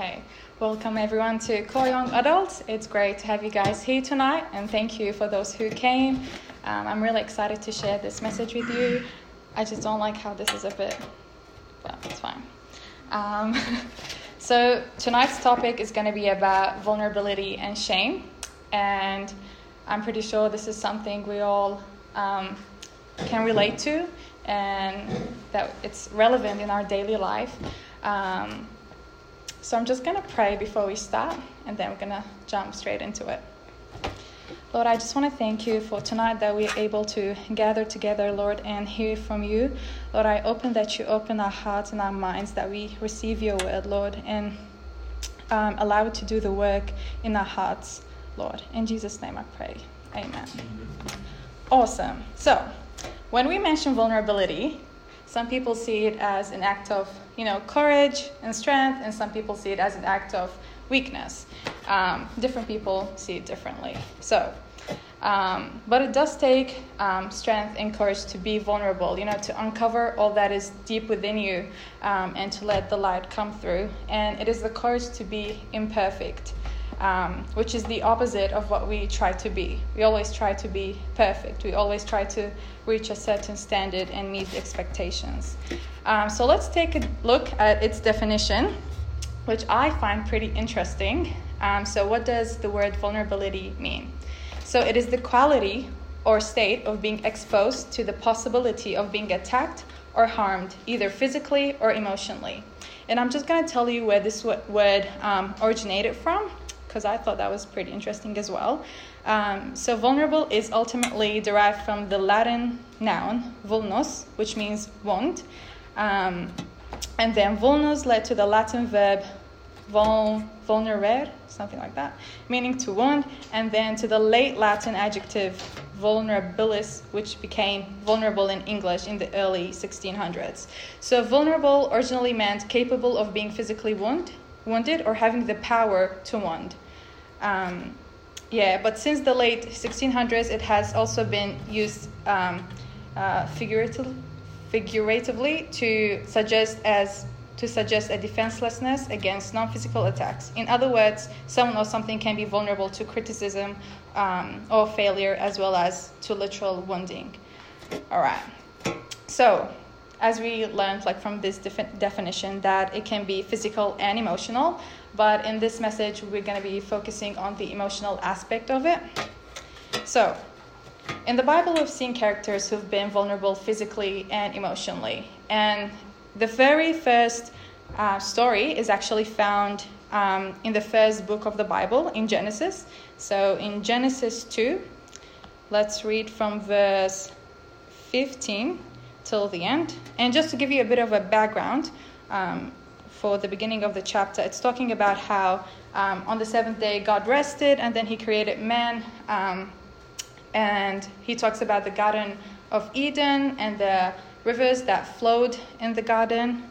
Okay, welcome everyone to Core Young Adults. It's great to have you guys here tonight, and thank you for those who came. Um, I'm really excited to share this message with you. I just don't like how this is a bit, but it's fine. Um, so, tonight's topic is going to be about vulnerability and shame, and I'm pretty sure this is something we all um, can relate to and that it's relevant in our daily life. Um, so I'm just going to pray before we start, and then we're going to jump straight into it. Lord, I just want to thank you for tonight that we're able to gather together, Lord, and hear from you. Lord, I open that you open our hearts and our minds, that we receive your word, Lord, and um, allow it to do the work in our hearts, Lord. In Jesus' name I pray. Amen. Awesome. So, when we mention vulnerability, some people see it as an act of, you know, courage and strength, and some people see it as an act of weakness. Um, different people see it differently. So, um, but it does take um, strength and courage to be vulnerable, you know, to uncover all that is deep within you um, and to let the light come through. And it is the courage to be imperfect um, which is the opposite of what we try to be. We always try to be perfect. We always try to reach a certain standard and meet expectations. Um, so let's take a look at its definition, which I find pretty interesting. Um, so, what does the word vulnerability mean? So, it is the quality or state of being exposed to the possibility of being attacked or harmed, either physically or emotionally. And I'm just going to tell you where this word um, originated from because I thought that was pretty interesting as well. Um, so, vulnerable is ultimately derived from the Latin noun vulnus, which means wound. Um, and then vulnus led to the Latin verb vul, vulnerare, something like that, meaning to wound, and then to the late Latin adjective vulnerabilis, which became vulnerable in English in the early 1600s. So, vulnerable originally meant capable of being physically wound, wounded or having the power to wound. Um, yeah, but since the late 1600s, it has also been used um, uh, figuratively, figuratively to suggest as to suggest a defenselessness against non-physical attacks. In other words, someone or something can be vulnerable to criticism um, or failure, as well as to literal wounding. All right. So as we learned like from this defi- definition that it can be physical and emotional but in this message we're going to be focusing on the emotional aspect of it. So in the bible we've seen characters who've been vulnerable physically and emotionally and the very first uh, story is actually found um, in the first book of the bible in genesis. So in genesis 2 let's read from verse 15 till the end. And just to give you a bit of a background um, for the beginning of the chapter, it's talking about how um, on the seventh day God rested and then he created man. Um, and he talks about the Garden of Eden and the rivers that flowed in the garden.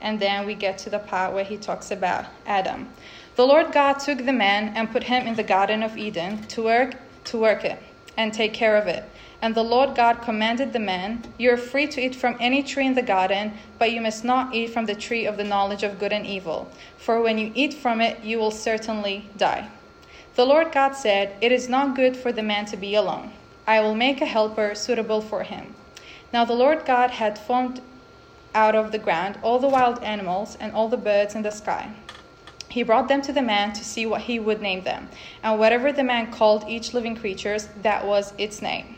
And then we get to the part where he talks about Adam. The Lord God took the man and put him in the Garden of Eden to work to work it and take care of it. And the Lord God commanded the man, You are free to eat from any tree in the garden, but you must not eat from the tree of the knowledge of good and evil, for when you eat from it, you will certainly die. The Lord God said, It is not good for the man to be alone. I will make a helper suitable for him. Now the Lord God had formed out of the ground all the wild animals and all the birds in the sky. He brought them to the man to see what he would name them. And whatever the man called each living creature, that was its name.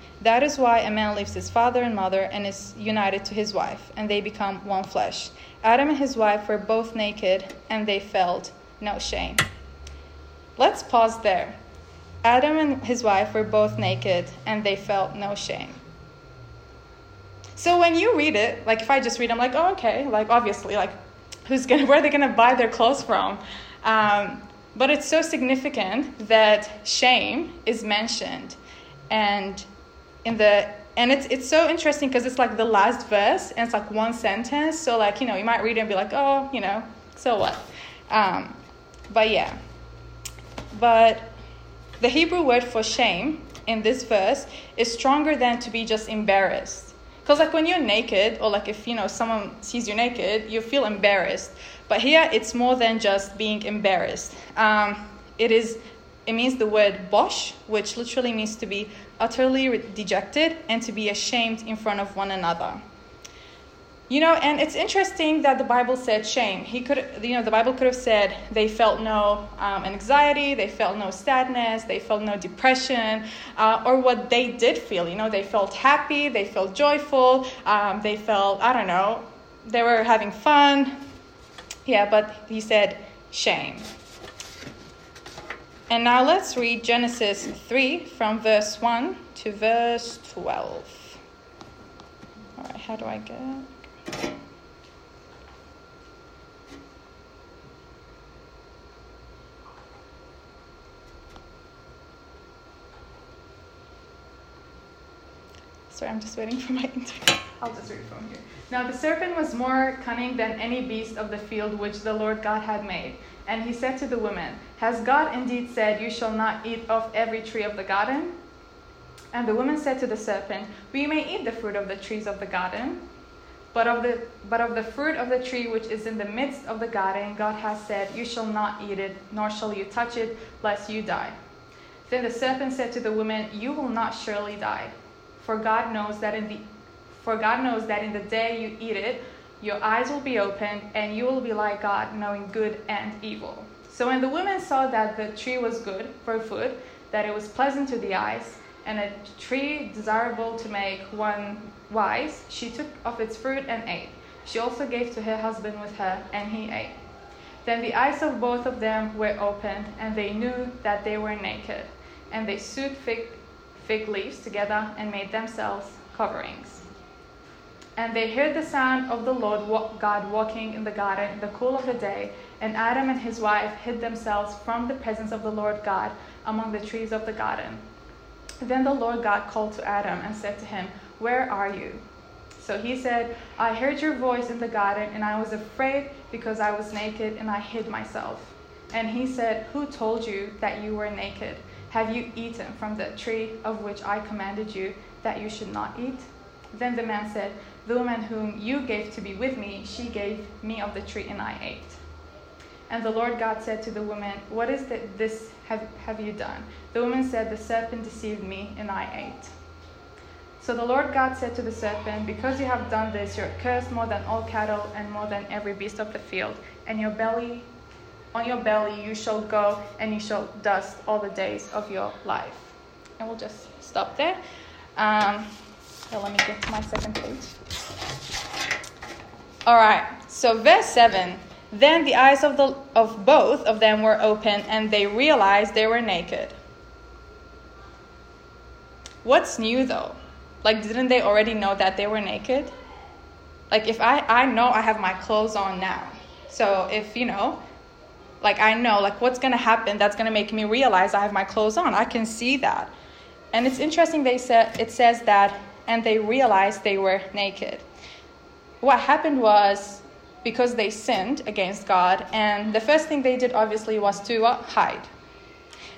That is why a man leaves his father and mother and is united to his wife, and they become one flesh. Adam and his wife were both naked, and they felt no shame. Let's pause there. Adam and his wife were both naked, and they felt no shame. So when you read it, like if I just read, I'm like, oh, okay, like obviously, like who's gonna, where are they to buy their clothes from? Um, but it's so significant that shame is mentioned. And in the and it's it's so interesting because it's like the last verse and it's like one sentence. So like you know you might read it and be like oh you know so what, um, but yeah. But the Hebrew word for shame in this verse is stronger than to be just embarrassed. Because like when you're naked, or like if you know someone sees you naked, you feel embarrassed. But here it's more than just being embarrassed. Um, it is it means the word bosh, which literally means to be utterly dejected and to be ashamed in front of one another. You know, and it's interesting that the Bible said shame. He could, you know, the Bible could have said they felt no um, anxiety, they felt no sadness, they felt no depression, uh, or what they did feel. You know, they felt happy, they felt joyful, um, they felt, I don't know, they were having fun. Yeah, but he said shame. And now let's read Genesis 3 from verse 1 to verse 12. All right, how do I get? Sorry, I'm just waiting for my internet. I'll just read from here. Now the serpent was more cunning than any beast of the field which the Lord God had made. And he said to the woman, Has God indeed said, You shall not eat of every tree of the garden? And the woman said to the serpent, We may eat the fruit of the trees of the garden. But of the but of the fruit of the tree which is in the midst of the garden, God has said, You shall not eat it, nor shall you touch it, lest you die. Then the serpent said to the woman, You will not surely die. For God knows that in the for God knows that in the day you eat it, your eyes will be opened, and you will be like God, knowing good and evil. So when the woman saw that the tree was good for food, that it was pleasant to the eyes, and a tree desirable to make one wise, she took of its fruit and ate. She also gave to her husband with her, and he ate. Then the eyes of both of them were opened, and they knew that they were naked. And they sewed fig fig leaves together and made themselves coverings. And they heard the sound of the Lord God walking in the garden in the cool of the day, and Adam and his wife hid themselves from the presence of the Lord God among the trees of the garden. Then the Lord God called to Adam and said to him, Where are you? So he said, I heard your voice in the garden, and I was afraid because I was naked and I hid myself. And he said, Who told you that you were naked? Have you eaten from the tree of which I commanded you that you should not eat? Then the man said, The woman whom you gave to be with me, she gave me of the tree, and I ate. And the Lord God said to the woman, What is that this have, have you done? The woman said, The serpent deceived me, and I ate. So the Lord God said to the serpent, Because you have done this, you're cursed more than all cattle and more than every beast of the field, and your belly on your belly you shall go, and you shall dust all the days of your life. And we'll just stop there. Um, so let me get to my second page. All right, so verse 7 Then the eyes of, the, of both of them were open, and they realized they were naked. What's new though? Like, didn't they already know that they were naked? Like, if I, I know I have my clothes on now. So, if, you know, like I know like what's going to happen that's going to make me realize I have my clothes on. I can see that. And it's interesting they said it says that and they realized they were naked. What happened was because they sinned against God and the first thing they did obviously was to uh, hide.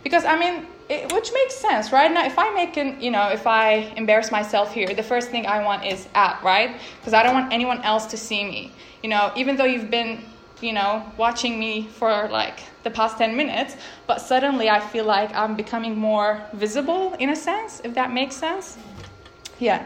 Because I mean it, which makes sense, right? Now, if I make an, you know, if I embarrass myself here, the first thing I want is out, right? Because I don't want anyone else to see me. You know, even though you've been you know, watching me for like the past 10 minutes, but suddenly I feel like I'm becoming more visible in a sense, if that makes sense. Yeah.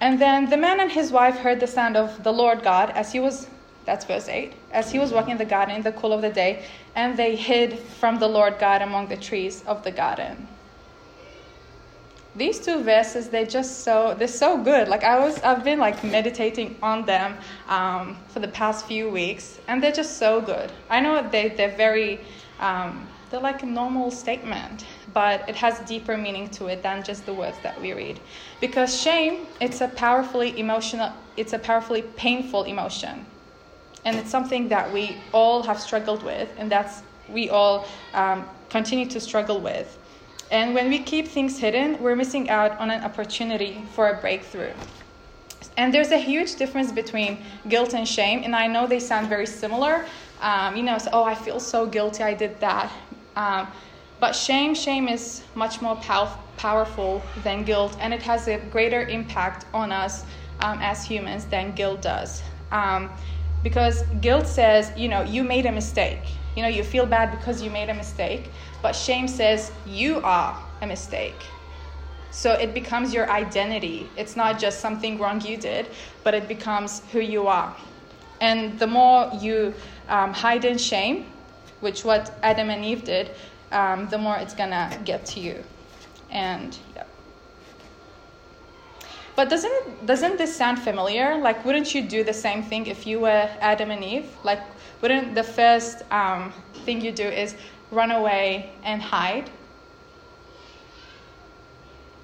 And then the man and his wife heard the sound of the Lord God as he was, that's verse 8, as he was walking in the garden in the cool of the day, and they hid from the Lord God among the trees of the garden. These two verses they're just so they're so good. Like i was i've been like meditating on them um, for the past few weeks and they're just so good. I know they, they're very um, they're like a normal statement but it has deeper meaning to it than just the words that we read because shame it's a powerfully emotional it's a powerfully painful emotion And it's something that we all have struggled with, and that's we all um, continue to struggle with. And when we keep things hidden, we're missing out on an opportunity for a breakthrough. And there's a huge difference between guilt and shame, and I know they sound very similar. Um, you know, so, oh, I feel so guilty, I did that. Um, but shame, shame is much more pow- powerful than guilt, and it has a greater impact on us um, as humans than guilt does. Um, because guilt says, you know, you made a mistake. You know, you feel bad because you made a mistake, but shame says you are a mistake. So it becomes your identity. It's not just something wrong you did, but it becomes who you are. And the more you um, hide in shame, which what Adam and Eve did, um, the more it's gonna get to you. And yeah. But doesn't doesn't this sound familiar? Like, wouldn't you do the same thing if you were Adam and Eve? Like, wouldn't the first um, thing you do is run away and hide?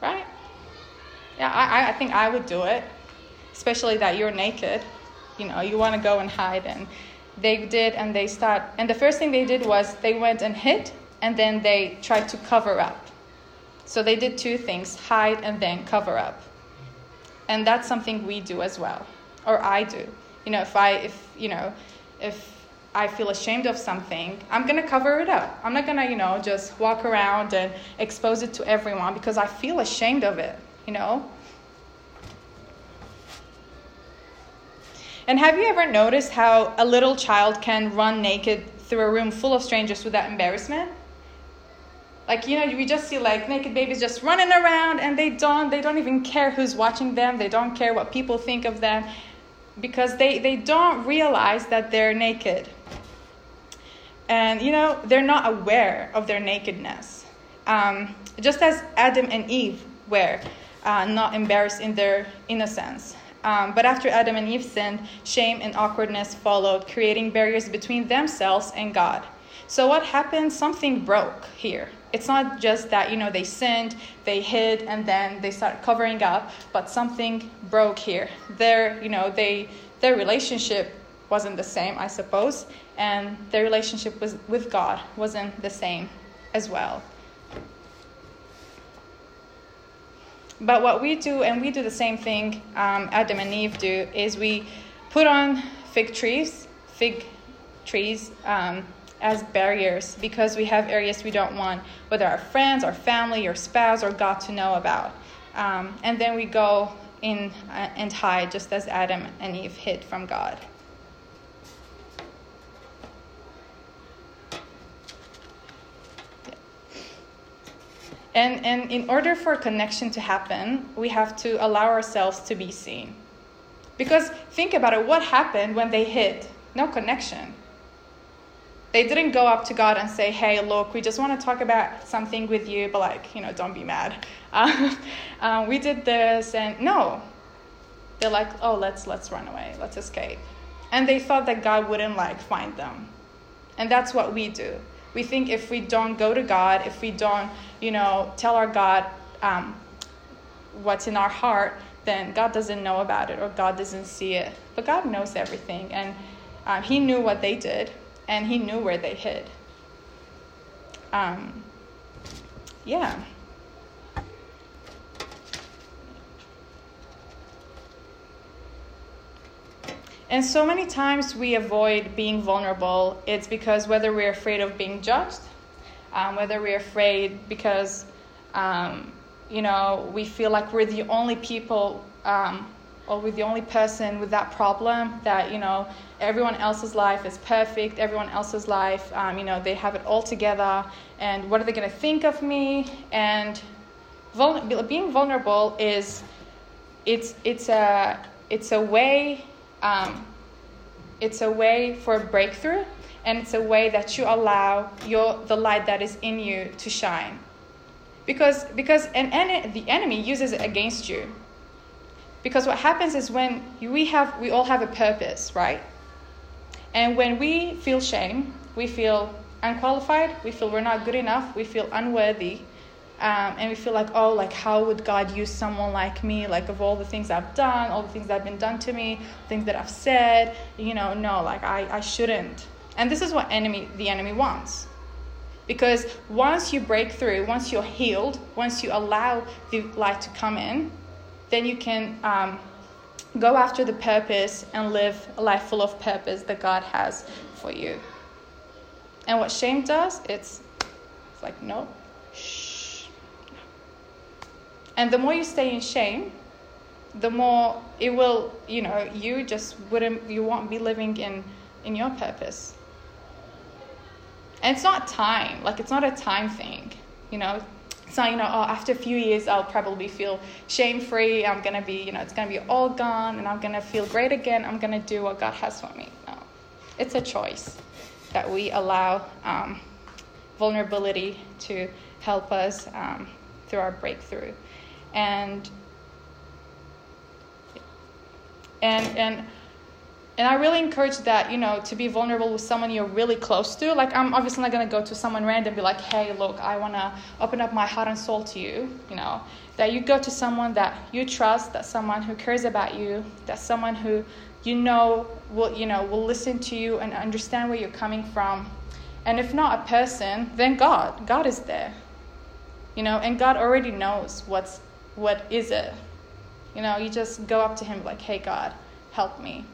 Right? Yeah, I, I think I would do it, especially that you're naked. You know, you want to go and hide, and they did, and they start. And the first thing they did was they went and hid, and then they tried to cover up. So they did two things: hide and then cover up. And that's something we do as well, or I do. You know, if I, if you know, if I feel ashamed of something, I'm to cover it up. I'm not to, you know, just walk around and expose it to everyone because I feel ashamed of it, you know? And have you ever noticed how a little child can run naked through a room full of strangers without embarrassment? Like, you know, we just see like naked babies just running around and they don't they don't even care who's watching them. They don't care what people think of them because they, they don't realize that they're naked. And, you know, they're not aware of their nakedness. Um, just as Adam and Eve were uh, not embarrassed in their innocence. Um, but after Adam and Eve sinned, shame and awkwardness followed, creating barriers between themselves and God. So, what happened? Something broke here. It's not just that, you know, they sinned, they hid, and then they started covering up, but something broke here. Their, you know, they, their relationship wasn't the same, I suppose, and their relationship was, with God wasn't the same as well. But what we do, and we do the same thing um, Adam and Eve do, is we put on fig trees, fig trees, um, as barriers because we have areas we don't want whether our friends, our family, our spouse, or God to know about. Um, and then we go in uh, and hide just as Adam and Eve hid from God. And, and in order for connection to happen, we have to allow ourselves to be seen. Because think about it what happened when they hid? No connection. They didn't go up to God and say, hey, look, we just want to talk about something with you, but like, you know, don't be mad. Uh, we did this, and no. They're like, oh, let's, let's run away, let's escape. And they thought that God wouldn't like find them. And that's what we do. We think if we don't go to God, if we don't, you know, tell our God um, what's in our heart, then God doesn't know about it or God doesn't see it. But God knows everything, and uh, He knew what they did and he knew where they hid. Um, yeah. And so many times we avoid being vulnerable. It's because whether we're afraid of being judged, um, whether we're afraid because, um, you know, we feel like we're the only people um, or we're the only person with that problem that, you know, everyone else's life is perfect, everyone else's life, um, you know, they have it all together, and what are they going to think of me? And vul- being vulnerable is, it's, it's, a, it's a way, um, it's a way for a breakthrough, and it's a way that you allow your, the light that is in you to shine. Because, because the enemy uses it against you. Because what happens is when we have, we all have a purpose, right? And when we feel shame, we feel unqualified, we feel we're not good enough, we feel unworthy, Um, and we feel like, oh, like how would God use someone like me? Like of all the things I've done, all the things that have been done to me, things that I've said, you know, no, like I, I shouldn't. And this is what enemy the enemy wants. Because once you break through, once you're healed, once you allow the light to come in, then you can um, go after the purpose and live a life full of purpose that God has for you. And what shame does, it's, it's like, no, shh. And the more you stay in shame, the more it will, you know, you just wouldn't, you won't be living in, in your purpose. And it's not time, like, it's not a time thing, you know. Not, you know, oh, after a few years, I'll probably feel shame free. I'm going to be, you know, it's going to be all gone and I'm going to feel great again. I'm going to do what God has for me. No. It's a choice that we allow um, vulnerability to help us um, through our breakthrough. And and and and I really encourage that, you know, to be vulnerable with someone you're really close to. Like, I'm obviously not going to go to someone random and be like, hey, look, I want to open up my heart and soul to you, you know. That you go to someone that you trust, that someone who cares about you, that someone who you know will, you know, will listen to you and understand where you're coming from. And if not a person, then God. God is there. You know, and God already knows what's what is it. You know, you just go up to him like, hey God, help me.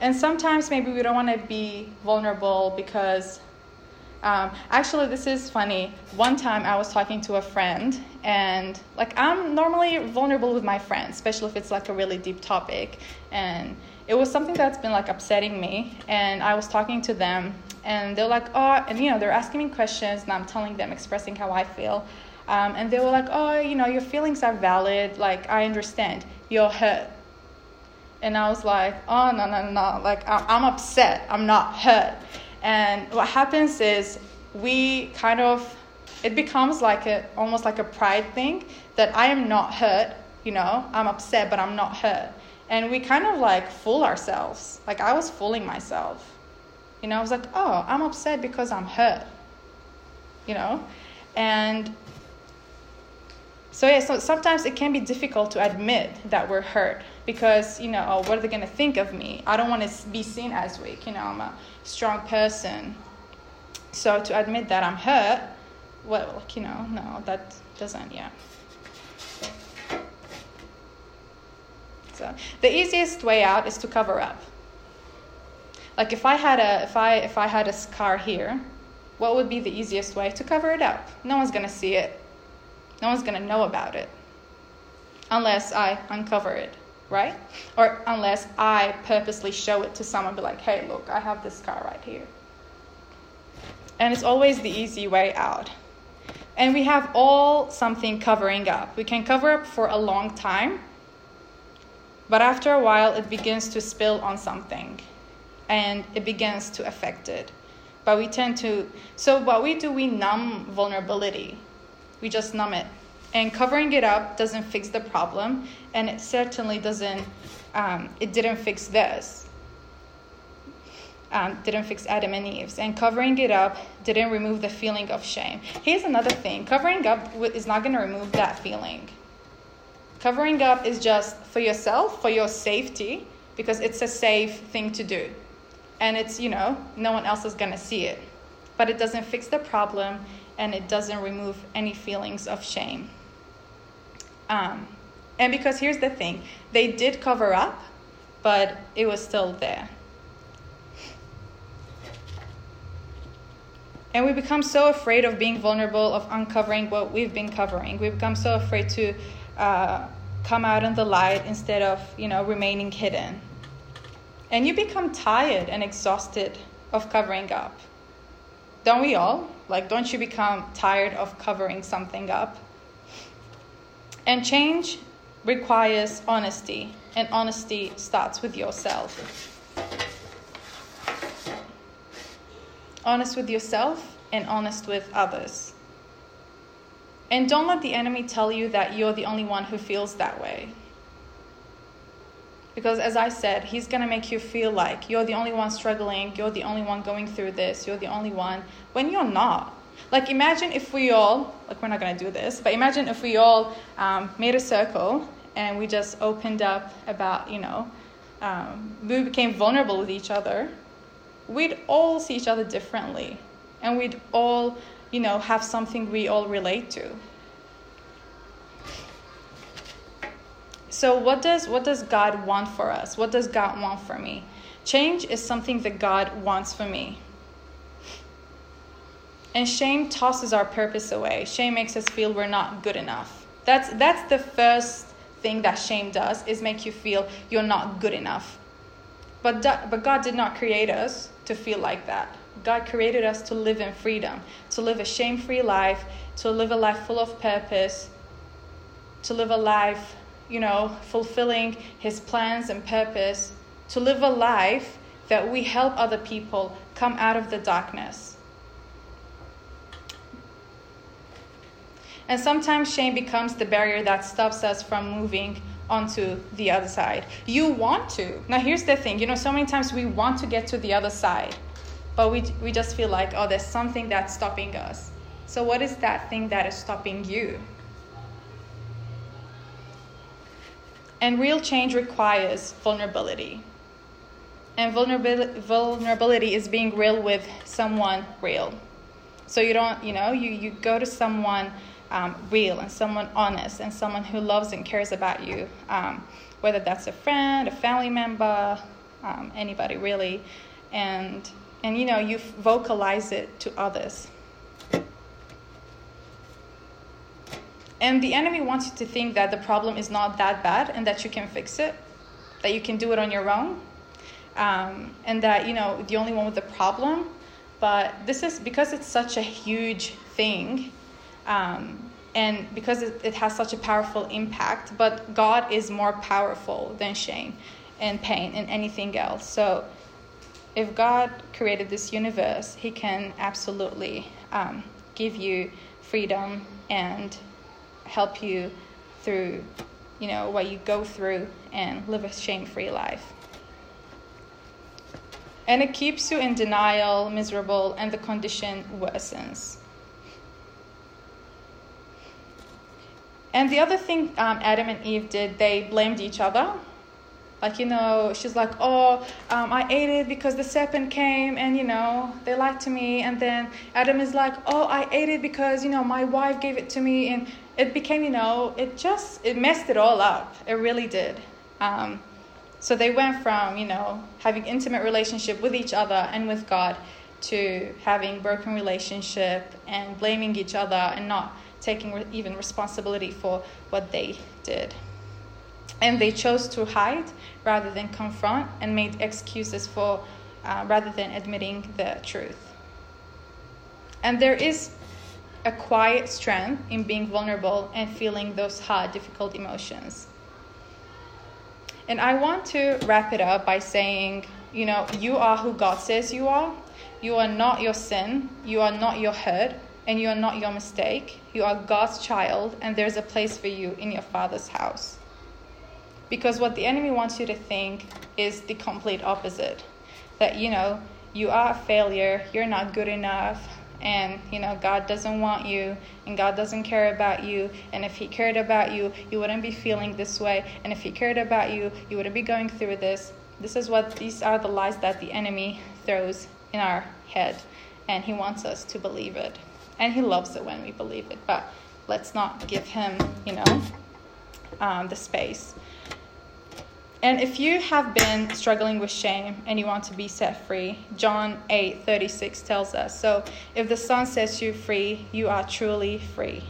And sometimes maybe we don't want to be vulnerable because um, actually, this is funny. One time I was talking to a friend, and like I'm normally vulnerable with my friends, especially if it's like a really deep topic. And it was something that's been like upsetting me. And I was talking to them, and they're like, oh, and you know, they're asking me questions, and I'm telling them, expressing how I feel. Um, and they were like, oh, you know, your feelings are valid. Like, I understand. You're hurt and I was like, oh, no, no, no. Like, I'm upset. I'm not hurt. And what happens is we kind of, it becomes like a, almost like a pride thing that I am not hurt, you know, I'm upset, but I'm not hurt. And we kind of like fool ourselves. Like, I was fooling myself. You know, I was like, oh, I'm upset because I'm hurt, you know? And so, yeah, so sometimes it can be difficult to admit that we're hurt because, you know, oh, what are they to think of me? I don't want to be seen as weak. You know, I'm a strong person. So to admit that I'm hurt, well, you know, no, that doesn't, yeah. So the easiest way out is to cover up. Like if I had a if I if I had a scar here, what would be the easiest way to cover it up? No one's gonna see it. No one's going to know about it unless I uncover it, right? Or unless I purposely show it to someone, be like, hey, look, I have this scar right here. And it's always the easy way out. And we have all something covering up. We can cover up for a long time, but after a while, it begins to spill on something and it begins to affect it. But we tend to, so what we do, we numb vulnerability we just numb it. And covering it up doesn't fix the problem, and it certainly doesn't, um, it didn't fix this. Um, didn't fix Adam and Eve's. And covering it up didn't remove the feeling of shame. Here's another thing covering up is not going to remove that feeling. Covering up is just for yourself, for your safety, because it's a safe thing to do. And it's, you know, no one else is going to see it. But it doesn't fix the problem, and it doesn't remove any feelings of shame. Um, and because here's the thing they did cover up, but it was still there. And we become so afraid of being vulnerable, of uncovering what we've been covering. We become so afraid to uh, come out in the light instead of, you know, remaining hidden. And you become tired and exhausted of covering up. Don't we all? Like, don't you become tired of covering something up? And change requires honesty, and honesty starts with yourself. Honest with yourself and honest with others. And don't let the enemy tell you that you're the only one who feels that way. Because as I said, he's going to make you feel like you're the only one struggling, you're the only one going through this, you're the only one, when you're not. Like, imagine if we all, like, we're not going to do this, but imagine if we all um, made a circle and we just opened up about, you know, um, we became vulnerable with each other, we'd all see each other differently. And we'd all, you know, have something we all relate to. So what does what does God want for us? What does God want for me? Change is something that God wants for me. And shame tosses our purpose away. Shame makes us feel we're not good enough. That's that's the first thing that shame does is make you feel you're not good enough. But but God did not create us to feel like that. God created us to live in freedom, to live a shame-free life, to live a life full of purpose, to live a life, you know, fulfilling his plans and purpose, to live a life that we help other people come out of the darkness And sometimes shame becomes the barrier that stops us from moving onto the other side. You want to. Now, here's the thing you know, so many times we want to get to the other side, but we, we just feel like, oh, there's something that's stopping us. So, what is that thing that is stopping you? And real change requires vulnerability. And vulnerability, vulnerability is being real with someone real. So you don't, you know, you, you go to someone um, real and someone honest and someone who loves and cares about you, um, whether that's a friend, a family member, um, anybody really, and and you know you vocalize it to others. And the enemy wants you to think that the problem is not that bad and that you can fix it, that you can do it on your own, um, and that you know the only one with the problem. But this is because it's such a huge thing um, and because it, it has such a powerful impact, but God is more powerful than shame and pain and anything else. So if God created this universe, He can absolutely um, give you freedom and help you through, you know, what you go through and live a shame-free life. And it keeps you in denial, miserable, and the condition worsens. And the other thing um, Adam and Eve did, they blamed each other. Like, you know, she's like, oh, um, I ate it because the serpent came and, you know, they lied to me. And then Adam is like, oh, I ate it because, you know, my wife gave it to me. And it became, you know, it just, it messed it all up. It really did. Um, so they went from, you know, having intimate relationship with each other and with God to having broken relationship and blaming each other and not taking re- even responsibility for what they did. And they chose to hide rather than confront and made excuses for uh, rather than admitting the truth. And there is a quiet strength in being vulnerable and feeling those hard, difficult emotions. And I want to wrap it up by saying, you know, you are who God says you are. You are not your sin. You are not your hurt and you are not your mistake. You are God's child, and there's a place for you in your Father's house. Because what the enemy wants you to think is the complete opposite that, you know, you are a failure, you're not good enough, and, you know, God doesn't want you, and God doesn't care about you, and if He cared about you, you wouldn't be feeling this way, and if He cared about you, you wouldn't be going through this. This is what these are the lies that the enemy throws in our head, and he wants us to believe it. And he loves it when we believe it. But let's not give him you know um, the space and if you have been struggling with shame and you want to be set free john 8 36 tells us so if the son sets you free you are truly free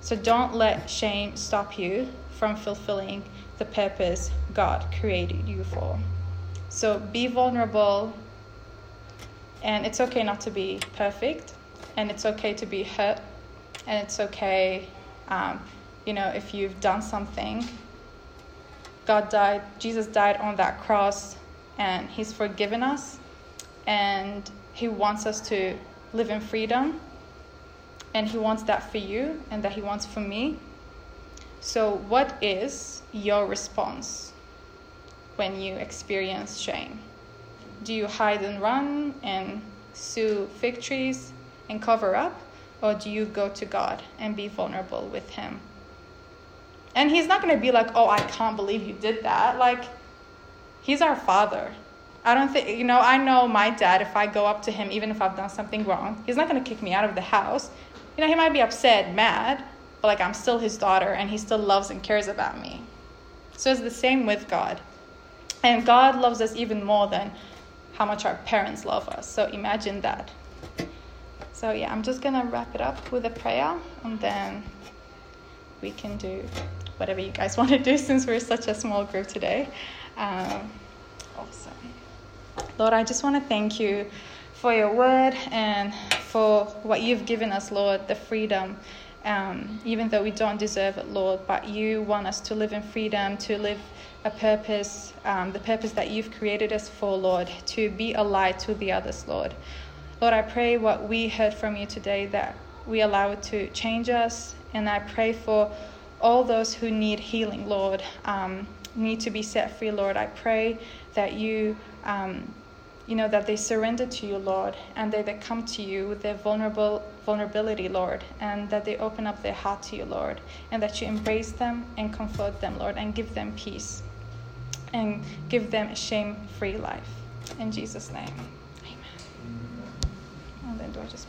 so don't let shame stop you from fulfilling the purpose god created you for so be vulnerable and it's okay not to be perfect and it's okay to be hurt, and it's okay, um, you know, if you've done something. God died, Jesus died on that cross, and He's forgiven us, and He wants us to live in freedom, and He wants that for you, and that He wants for me. So, what is your response when you experience shame? Do you hide and run and sue fig trees? and cover up? or do you go to God and be vulnerable with Him? And He's not going to be like, oh, I can't believe you did that. Like, He's our Father. I don't think, you know, I know my dad, if I go up to him, even if I've done something wrong, he's not going to kick me out of the house. You know, he might be upset, mad, but like I'm still his daughter and he still loves and cares about me. So it's the same with God. And God loves us even more than how much our parents love us. So imagine that. So, yeah, I'm just going to wrap it up with a prayer and then we can do whatever you guys want to do since we're such a small group today. Um, awesome. Lord, I just want to thank you for your word and for what you've given us, Lord, the freedom. Um, even though we don't deserve it, Lord, but you want us to live in freedom, to live a purpose, um, the purpose that you've created us for, Lord, to be a light to the others, Lord. Lord, I pray what we heard from you today that we allow it to change us, and I pray for all those who need healing, Lord, um, need to be set free, Lord. I pray that you um, you know, that they surrender to you, Lord, and they, they come to you with their vulnerable vulnerability, Lord, and that they open up their heart to you, Lord, and that you embrace them and comfort them, Lord, and give them peace and give them a shame-free life. In Jesus' name, amen. And then do I just